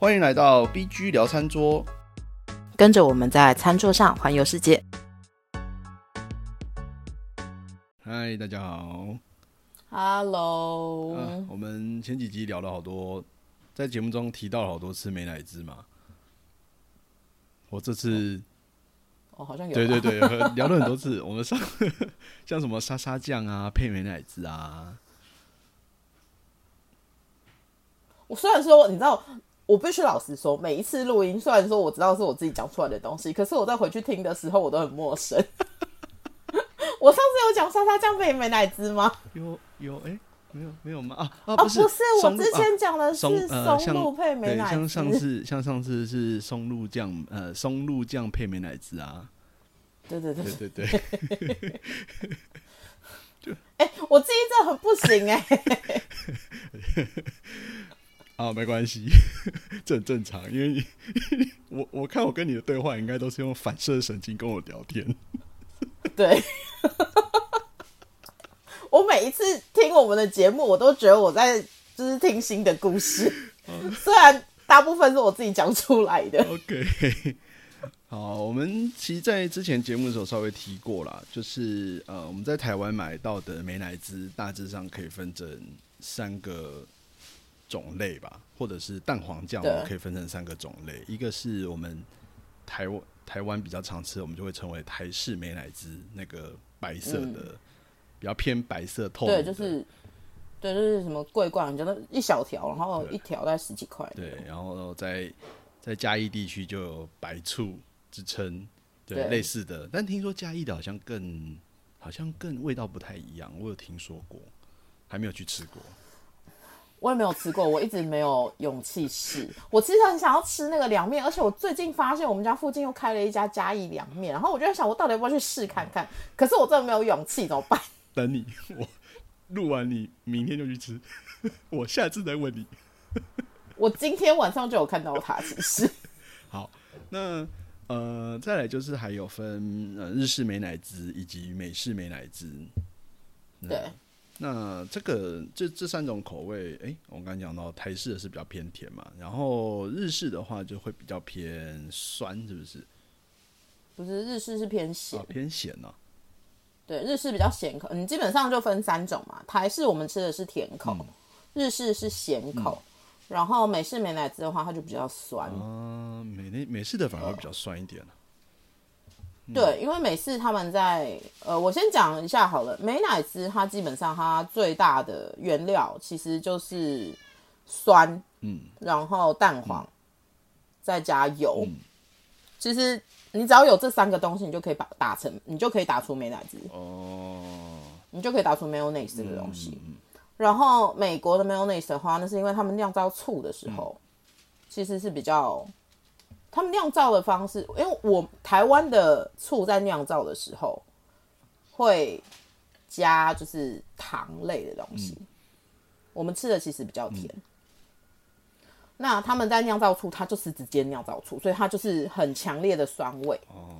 欢迎来到 BG 聊餐桌，跟着我们在餐桌上环游世界。嗨，大家好。Hello，、啊，我们前几集聊了好多，在节目中提到了好多次美乃滋嘛。我这次，哦，好像有。对对。对，聊了很多次。我们上 像什么沙沙酱啊，配美乃滋啊，我虽然说，你知道，我必须老实说，每一次录音，虽然说我知道是我自己讲出来的东西，可是我在回去听的时候，我都很陌生。我上次有讲沙沙酱配美乃滋吗？有有哎、没有没有吗？啊啊，哦，不不是，我之前讲的啊是松露配美对，乃像上。次像上次是松露酱，呃，松露酱配美乃滋啊，对对对对对对。哎、我记忆这很不行哎、啊，没关系，这很正常，因为我我看我跟你的对话，应该都是用反射神经跟我聊天。对，我每一次听我们的节目，我都觉得我在就是听新的故事，虽然大部分是我自己讲出来的。OK，好，我们其实，在之前节目的时候稍微提过啦，就是呃，我们在台湾买到的美乃滋大致上可以分成三个种类吧，或者是蛋黄酱，我们可以分成三个种类，一个是我们台湾台湾比较常吃的，我们就会称为台式美乃滋，那个白色的，比较偏白色透对，就是对，就是什么桂冠，觉得一小条，然后一条大概十几块。对，然后在在嘉义地区就有白醋之称，对，对类似的。但听说嘉义的好像更好像更味道不太一样，我有听说过，还没有去吃过。我也没有吃过，我一直没有勇气试。我其实很想要吃那个凉面，而且我最近发现我们家附近又开了一家嘉义凉面，然后我就在想，我到底要不要去试看看？可是我真的没有勇气，怎么办？等你，我录完你明天就去吃，我下次再问你。我今天晚上就有看到它，其实。好，那呃，再来就是还有分呃日式美乃滋以及美式美乃滋。对，那这个这这三种口味，诶，我刚刚讲到台式的是比较偏甜嘛，然后日式的话就会比较偏酸，是不是？不是日式是偏咸啊，，偏咸呢、对，日式比较咸口，你，基本上就分三种嘛。台式我们吃的是甜口，日式是咸口，然后美式美乃滋的话，它就比较酸。啊。美那美式的反而会比较酸一点、啊、对，因为美式他们在呃，我先讲一下好了，美乃滋它基本上它最大的原料其实就是酸，嗯，然后蛋黄，再加油。其实你只要有这三个东西，你就可以把打成，你就可以打出美乃滋。哦，你就可以打出 mayonnaise 这个东西。然后美国的 mayonnaise 的话，那是因为他们酿造醋的时候，其实是比较他们酿造的方式，因为我台湾的醋在酿造的时候会加就是糖类的东西，我们吃的其实比较甜。那他们在酿造醋，它就是直接酿造醋，所以它就是很强烈的酸味。哦，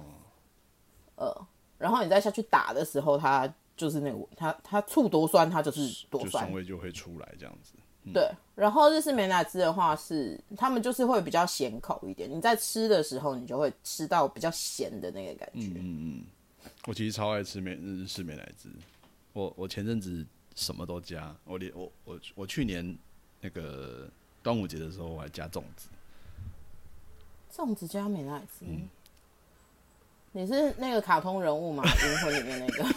呃，然后你再下去打的时候，它就是那个它它醋多酸，它就是多酸酸。味就会出来这样子。对，然后日式美乃滋的话是，他们就是会比较咸口一点，你在吃的时候，你就会吃到比较咸的那个感觉。嗯嗯我其实超爱吃美日式美乃滋，我我前阵子什么都加，我连我我我去年那个端午节的时候我还加粽子，粽子加美乃滋，你是那个卡通人物吗？灵魂里面那个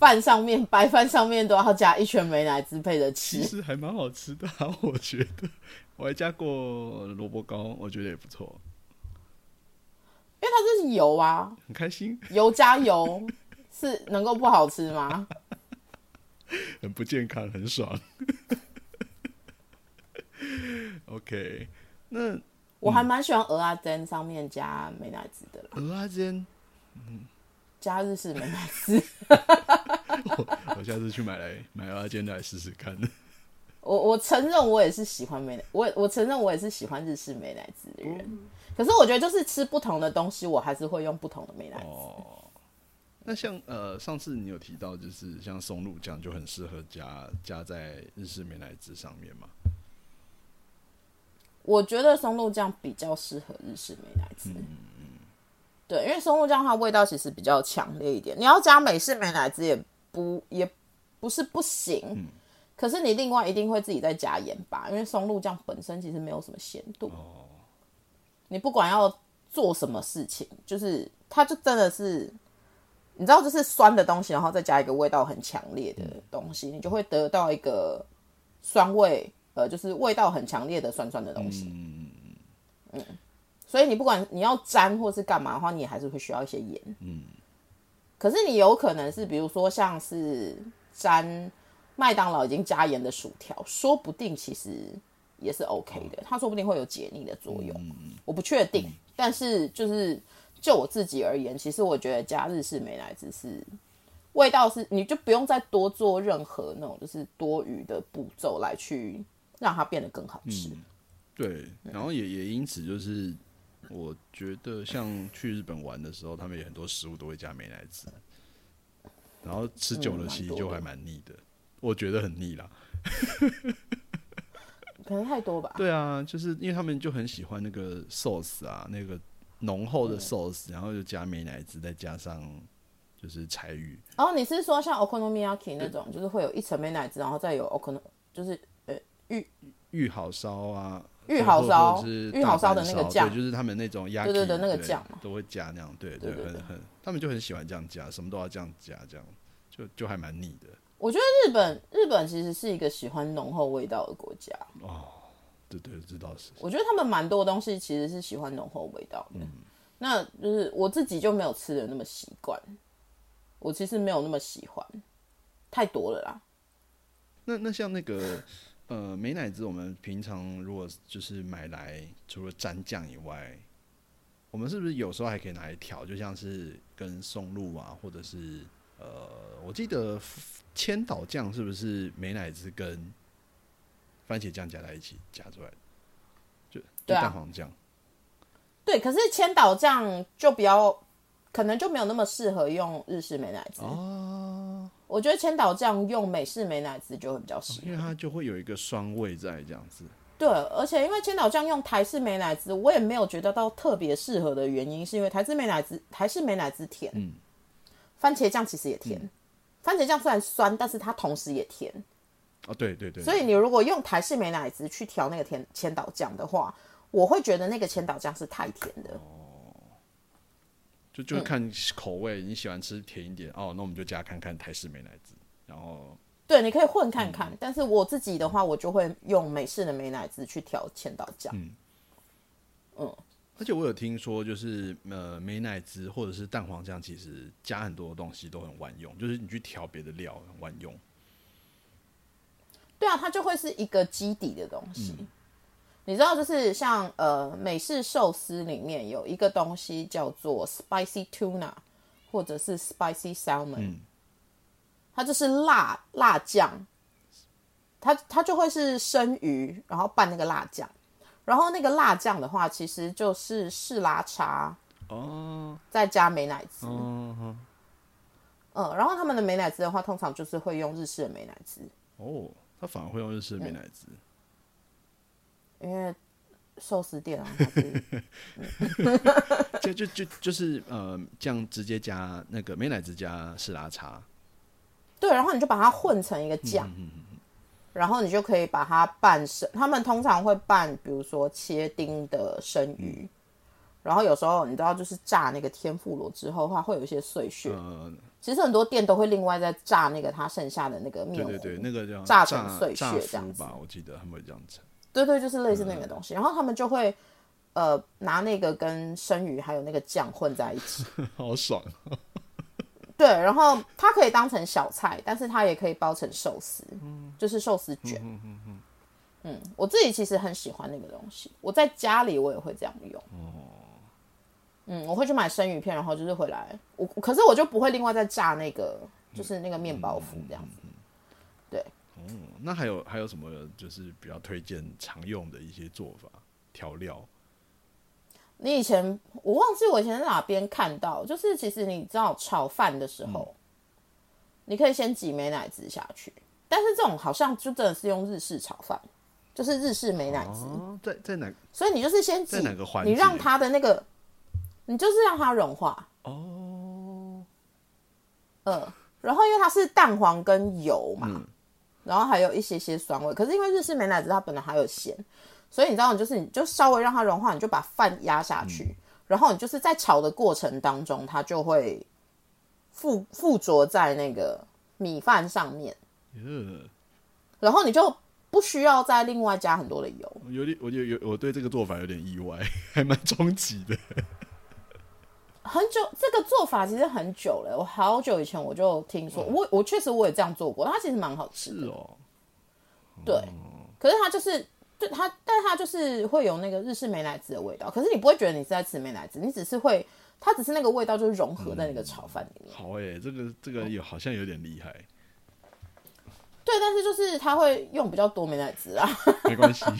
饭上面白饭上面都要加一圈美乃滋配着其吃。实还蛮好吃的、啊，我觉得。我还加过萝卜糕，我觉得也不错，因为它这是油啊，很开心，油加油 是能够不好吃吗？很不健康，很爽。OK，那我还蛮喜欢鹅啊煎上面加美乃滋的啦，鹅阿煎，加日式美乃滋。我下次去买来买鹅阿煎来试试看。我我承认我也是喜欢美乃，我也我承认我也是喜欢日式美乃滋的人。可是我觉得就是吃不同的东西，我还是会用不同的美乃滋。哦，那像呃，上次你有提到，就是像松露酱就很适合加加在日式美乃滋上面嘛？我觉得松露酱比较适合日式美乃滋。对，因为松露酱它味道其实比较强烈一点，你要加美式美奶滋也不也不是不行，可是你另外一定会自己再加盐吧，因为松露酱本身其实没有什么咸度。你不管要做什么事情，就是它就真的是，你知道，就是酸的东西，然后再加一个味道很强烈的东西，你就会得到一个酸味，呃，就是味道很强烈的酸酸的东西。嗯嗯。嗯所以你不管你要沾或是干嘛的话，你还是会需要一些盐。嗯。可是你有可能是，比如说像是沾麦当劳已经加盐的薯条，说不定其实也是 OK 的，它说不定会有解腻的作用。我不确定，但是就是就我自己而言，其实我觉得加日式美乃滋是味道是，你就不用再多做任何那种就是多余的步骤来去让它变得更好吃。对，然后也也因此就是。我觉得像去日本玩的时候，他们有很多食物都会加美乃滋，然后吃久了其实就还蛮腻的。我觉得很腻啦，可能太多吧。对啊，就是因为他们就很喜欢那个 sauce 啊，那个浓厚的 sauce，然后就加美乃滋，再加上就是柴鱼。哦，你是说像 okonomiyaki 那种，就是会有一层美乃滋，然后再有 okon，就是呃玉玉好烧啊。玉好烧，玉好烧的那个酱，就是他们那种鸭，对对对，那个酱都会加那样，对对，很很，他们就很喜欢这样加，什么都要这样加，这样就就还蛮腻的。我觉得日本日本其实是一个喜欢浓厚味道的国家哦，对对，这倒是。我觉得他们蛮多东西其实是喜欢浓厚味道的，那就是我自己就没有吃的那么习惯，我其实没有那么喜欢，太多了啦。那那像那个。呃，美乃滋我们平常如果就是买来，除了蘸酱以外，我们是不是有时候还可以拿来调？就像是跟松露啊，或者是呃，我记得千岛酱是不是美乃滋跟番茄酱加在一起加出来？就就蛋黄酱。对，可是千岛酱就比较。可能就没有那么适合用日式美乃滋哦。我觉得千岛酱用美式美乃滋就会比较适合，因为它就会有一个酸味在这样子。对，而且因为千岛酱用台式美乃滋，我也没有觉得到特别适合的原因，是因为台式美乃滋台式美乃滋甜，嗯，番茄酱其实也甜，番茄酱虽然酸，但是它同时也甜。哦，对对对。所以你如果用台式美乃滋去调那个甜千岛酱的话，我会觉得那个千岛酱是太甜的。就就看口味，你喜欢吃甜一点哦，那我们就加看看台式美乃滋，然后对，你可以混看看。但是我自己的话，我就会用美式的美乃滋去调千岛酱。嗯，嗯，而且我有听说，就是呃美乃滋或者是蛋黄酱，其实加很多东西都很万用，就是你去调别的料很万用。对啊，它就会是一个基底的东西。你知道，就是像呃美式寿司里面有一个东西叫做 spicy tuna，或者是 spicy salmon，它就是辣辣酱，它它就会是生鱼，然后拌那个辣酱，然后那个辣酱的话，其实就是士拉茶哦，再加美乃滋，嗯嗯，然后他们的美乃滋的话，通常就是会用日式的美乃滋。哦，他反而会用日式的美乃滋。因为寿司店啊，就就就就是 呃，这样直接加那个美乃滋加士拉茶，对，然后你就把它混成一个酱，然后你就可以把它拌生。他们通常会拌，比如说切丁的生鱼，然后有时候你知道，就是炸那个天妇罗之后的话，会有一些碎屑。其实很多店都会另外再炸那个它剩下的那个面，对对对，那个叫炸成碎屑这样子吧，我记得他们会这样子。对对，就是类似那个东西，然后他们就会，呃，拿那个跟生鱼还有那个酱混在一起，好爽。对，然后它可以当成小菜，但是它也可以包成寿司，就是寿司卷。嗯嗯嗯。嗯，我自己其实很喜欢那个东西，我在家里我也会这样用。哦。嗯，我会去买生鱼片，然后就是回来，我可是我就不会另外再炸那个，就是那个面包糊这样子。对。哦，那还有还有什么就是比较推荐常用的一些做法调料？你以前我忘记我以前在哪边看到，就是其实你知道炒饭的时候，你可以先挤美奶滋下去，但是这种好像就真的是用日式炒饭，就是日式美乃滋。哦，在在哪所以你就是先挤在哪个环你让它的那个，你就是让它融化，哦，呃，然后因为它是蛋黄跟油嘛，嗯然后还有一些些酸味，可是因为日式美乃滋它本来还有咸，所以你知道，你就是你就稍微让它融化，你就把饭压下去，嗯然后你就是在炒的过程当中，它就会附附着在那个米饭上面，呃，然后你就不需要再另外加很多的油。有点，我有有我对这个做法有点意外，还蛮冲击的。很久，这个做法其实很久了，我好久以前我就听说，我我确实我也这样做过，它其实蛮好吃的。是哦，对，可是它就是，对它，但它就是会有那个日式美乃滋的味道。可是你不会觉得你是在吃美乃滋，你只是会，它只是那个味道就是融合在那个炒饭里面。好诶、这个这个有好像有点厉害，对，但是就是它会用比较多美乃滋啊。没关系。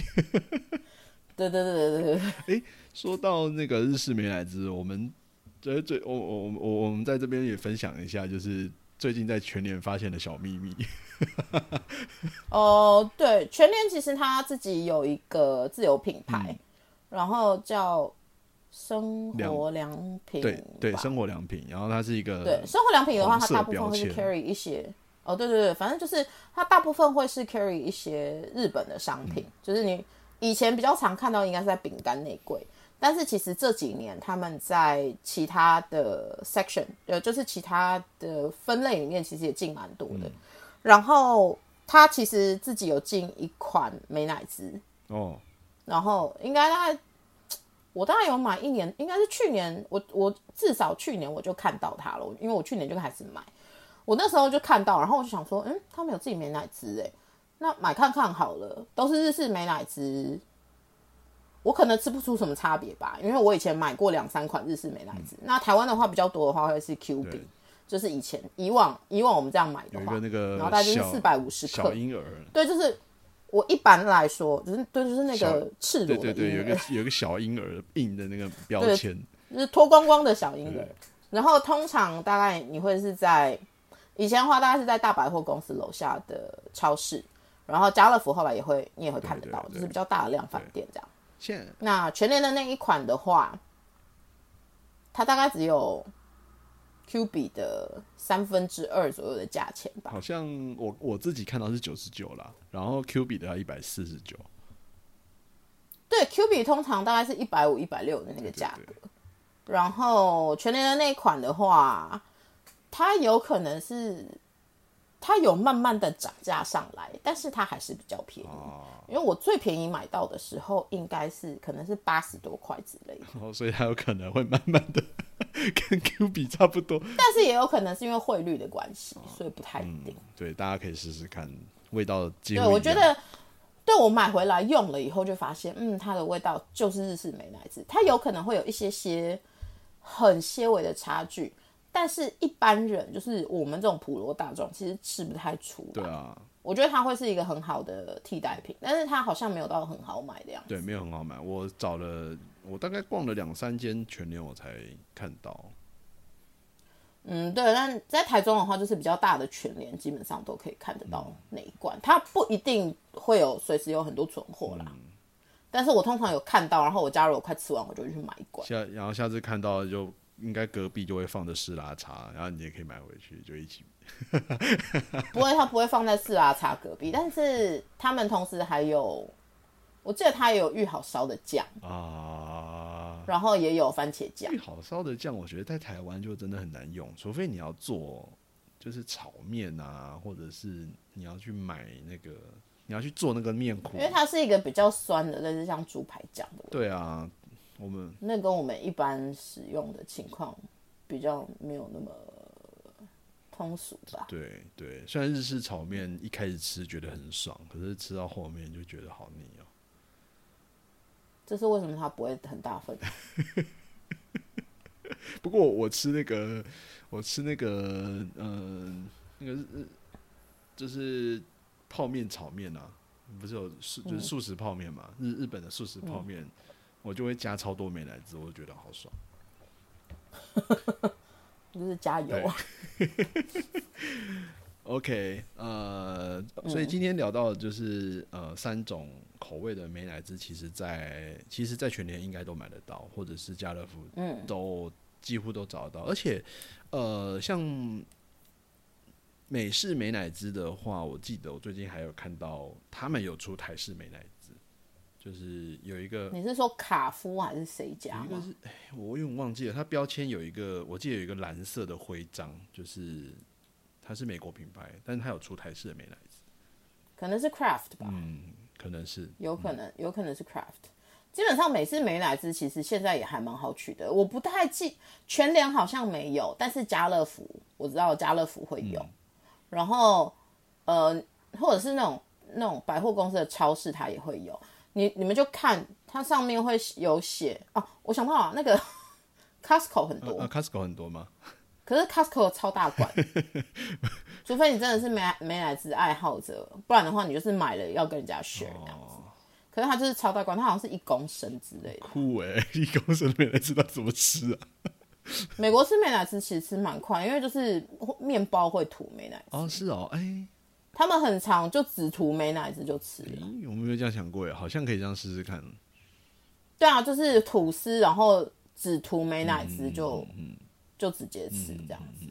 对对对对对对，说到那个日式美乃滋，我们最最我我我我们在这边也分享一下，就是最近在全年发现的小秘密。哦、对，全年其实它自己有一个自有品牌，然后叫生活良品，对对，生活良品，然后它是一个对，生活良品的话，它大部分会是 carry 一些哦，对对对，反正就是它大部分会是 carry 一些日本的商品，嗯。就是你以前比较常看到应该是在饼干内柜，但是其实这几年他们在其他的 section，呃，就是其他的分类里面其实也进蛮多的，嗯。然后他其实自己有进一款美乃滋，哦，然后应该大概我大概有买一年，应该是去年，我我至少去年我就看到它了，因为我去年就开始买，我那时候就看到，然后我就想说，嗯，他们有自己美乃滋哎，那买看看好了，都是日式美乃滋，我可能吃不出什么差别吧，因为我以前买过两三款日式美乃滋，那台湾的话比较多的话会是 Q 对 B，就是以前以往以往我们这样买的话然后大概就是小四百五十克，小婴儿，对，就是我一般来说，就是对，就是那个赤裸的对对对，有一个有一个小婴儿印的那个标签，就是脱光光的小婴儿。然后通常大概你会是在以前的话，大概是在大百货公司楼下的超市，然后家乐福后来也会你也会看得到，就是比较大的量贩店这样。现那全联的那一款的话，它大概只有 Q 比的三分之二左右的价钱吧。好像我我自己看到是九十九啦，然后 Q 比的要一百四十九，对，Q 比通常大概是一百五、一百六的那个价格。然后全联的那一款的话，它有可能是它有慢慢的涨价上来，但是它还是比较便宜。因为我最便宜买到的时候，应该是可能是八十多块之类的，然后所以它有可能会慢慢的 跟 Q 比差不多。但是也有可能是因为汇率的关系，所以不太一定。对，大家可以试试看，味道几乎对，我觉得，对我买回来用了以后，就发现，嗯，它的味道就是日式美乃滋，它有可能会有一些些很些微的差距，但是一般人就是我们这种普罗大众，其实吃不太出来。对啊，我觉得它会是一个很好的替代品，但是它好像没有到很好买的样子。对，没有很好买。我找了，我大概逛了两三间全联，我才看到。嗯，对，但在台中的话，就是比较大的全联，基本上都可以看得到那一罐，它不一定会有随时有很多存货啦。但是我通常有看到，然后我家如果快吃完，我就去买一罐。下然后下次看到就应该隔壁就会放着士拉茶，然后你也可以买回去，就一起。不会，它不会放在四拉茶隔壁，但是他们同时还有，我记得它也有预好烧的酱，啊，然后也有番茄酱玉。好烧的酱，我觉得在台湾就真的很难用，除非你要做就是炒面啊，或者是你要去买那个，你要去做那个面糊因。为它是一个比较酸的，类似像猪排酱的，对啊，我们那跟我们一般使用的情况比较没有那么通俗吧。对对，虽然日式炒面一开始吃觉得很爽，可是吃到后面就觉得好腻哦、这是为什么它不会很大份？不过我吃那个，我吃那个，嗯、那个日就是泡面炒面啊，不是有素就是素食泡面嘛？日日本的素食泡面，我就会加超多美乃滋，我就觉得好爽。就是加油啊！OK，呃，所以今天聊到的就是呃三种口味的美乃滋，其实在其实，在全年应该都买得到，或者是家乐福，嗯，都几乎都找得到。而且，呃，像美式美乃滋的话，我记得我最近还有看到他们有出台式美乃滋，就是有一个，你是说卡夫还是谁家？一个是，哎，我有点忘记了，它标签有一个，我记得有一个蓝色的徽章，就是。它是美国品牌，但是它有出台式的美乃滋，可能是 Craft 吧，嗯，可能是，有可能，有可能是 Craft。基本上美式美乃滋其实现在也还蛮好取的，我不太记全联好像没有，但是家乐福我知道家乐福会有，然后呃，或者是那种那种百货公司的超市它也会有，你你们就看它上面会有写哦，我想到了那个 Costco 很多，Costco 很多吗？可是 Costco 超大罐，除非你真的是美美乃滋爱好者，不然的话你就是买了要跟人家 share 这样子。可是它就是超大罐，它好像是一公升之类的。酷哎，一公升美乃滋道怎么吃啊？美国吃美乃滋其实吃蛮快，因为就是面包会吐美乃滋。哦，是哦，哎，他们很长就只涂美乃滋就吃了。有没有这样想过呀？好像可以这样试试看。对啊，就是吐司，然后只涂美乃滋就。就直接吃这样子，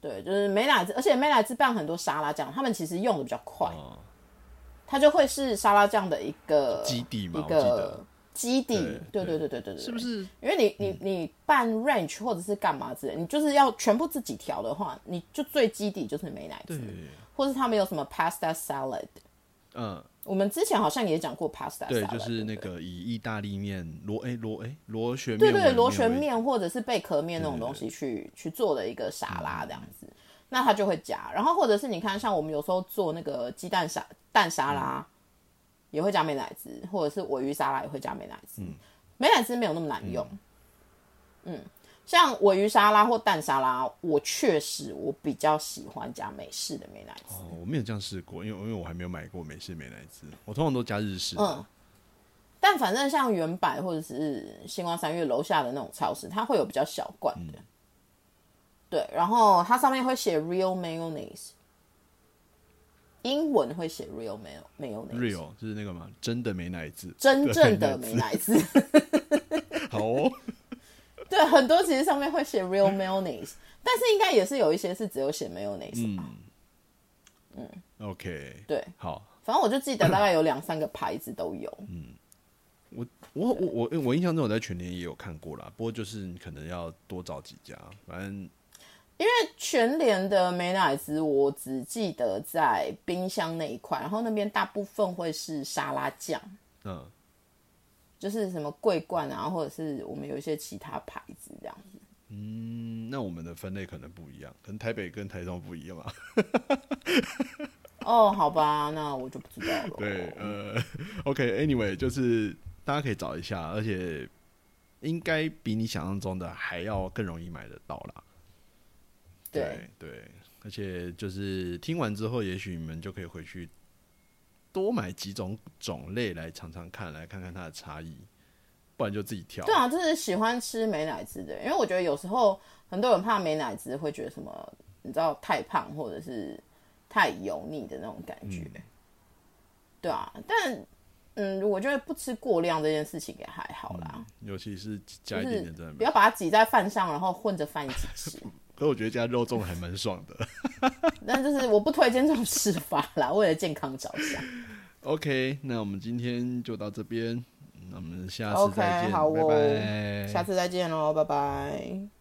对，就是美乃滋，而且美乃滋拌很多沙拉酱，他们其实用的比较快，它就会是沙拉酱的一个基底嘛，一个基底，对对对对对对，是不是？因为你你你拌 ranch 或者是干嘛之类，你就是要全部自己调的话，你就最基底就是美乃滋，或是他们有什么 pasta salad，嗯。我们之前好像也讲过 pasta，对，就是那个以意大利面螺哎螺哎螺旋面，对对螺旋面或者是贝壳面那种东西去去做的一个沙拉这样子，那它就会加，然后或者是你看像我们有时候做那个鸡蛋沙蛋沙拉，也会加美乃滋，或者是尾鱼沙拉也会加美乃滋，美乃滋没有那么难用，嗯。像尾鱼沙拉或蛋沙拉，我确实我比较喜欢加美式的美乃滋。哦，我没有这样试过，因为因为我还没有买过美式美乃滋，我通常都加日式。嗯，但反正像原百或者是星光三月楼下的那种超市，它会有比较小罐的。对，然后它上面会写 real mayonnaise，英文会写 real mayonnaise，real 就是那个吗？真的美乃滋，真正的美乃滋。好哦。对，很多其实上面会写 real mayonnaise，但是应该也是有一些是只有写 mayonnaise 吧。嗯，OK，对，好，反正我就记得大概有两三个牌子都有。嗯，我我我我我印象中我在全年也有看过啦，不过就是你可能要多找几家，反正因为全联的美乃滋我只记得在冰箱那一块，然后那边大部分会是沙拉酱。嗯。就是什么桂冠啊，或者是我们有一些其他牌子这样子。嗯，那我们的分类可能不一样，可能台北跟台中不一样啊。哦，好吧，那我就不知道了。对，呃，OK，Anyway，就是大家可以找一下，而且应该比你想象中的还要更容易买得到啦。对对，而且就是听完之后，也许你们就可以回去。多买几种种类来尝尝看，来看看它的差异，不然就自己挑。对啊，就是喜欢吃美奶滋的，因为我觉得有时候很多人怕美奶滋会觉得什么，你知道太胖或者是太油腻的那种感觉。对啊，但嗯，我觉得不吃过量这件事情也还好啦，尤其是加一点点在，不要把它挤在饭上，然后混着饭一起吃。可我觉得加肉粽还蛮爽的，但就是我不推荐这种吃法啦，为了健康着想。OK，那我们今天就到这边，那我们下次再见，拜拜，下次再见喽，拜拜。